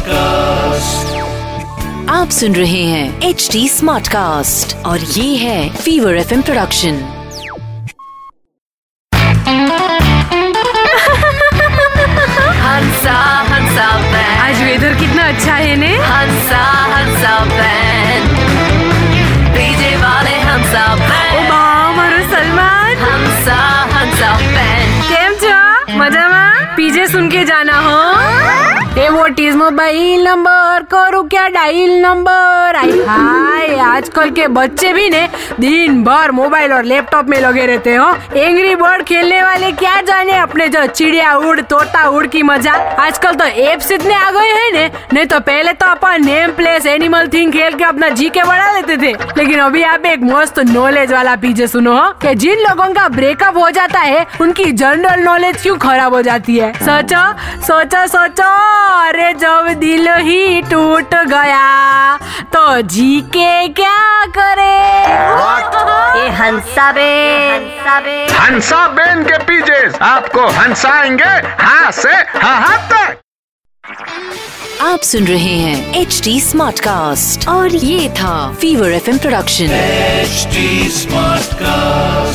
Cast आप सुन रहे हैं एच डी स्मार्ट कास्ट और ये है fever F M production Hansa आज वेदर कितना अच्छा है ने? हंसा हंसा सलमान हंसा हंसा फ़ैन केम मज़ा में पीजे सुन के जाना हो। ए व्हाट इज़ मोबाइल नंबर करूँ क्या डायल नंबर आई हाय, आजकल के बच्चे भी ने दिन भर मोबाइल और लैपटॉप में लगे रहते हो एंग्री बर्ड खेलने वाले क्या जाने अपने जो चिड़िया उड़, तोता उड़ की मज़ा। आजकल तो एप्स इतने आ गए हैं ने, नहीं तो पहले तो अपन नेम प्लेस एनिमल थिंग खेल के अपना जी के बढ़ा लेते थे। लेकिन अभी आप एक मस्त नॉलेज वाला पीछे सुनो, हो। कि जिन लोगों का ब्रेकअप हो जाता है, उनकी जनरल नॉलेज क्यों खराब हो जाती है? सोचो सोचो सोचो। अरे जब दिल ही गया। तो जी के क्या करे? ये हंसा बे हंसा बे हंसा बेन के पीजे आपको हंसाएँगे हाँ से हाँ तक। आप सुन रहे हैं एच डी स्मार्ट कास्ट और ये था fever FM production HD smart Smartcast.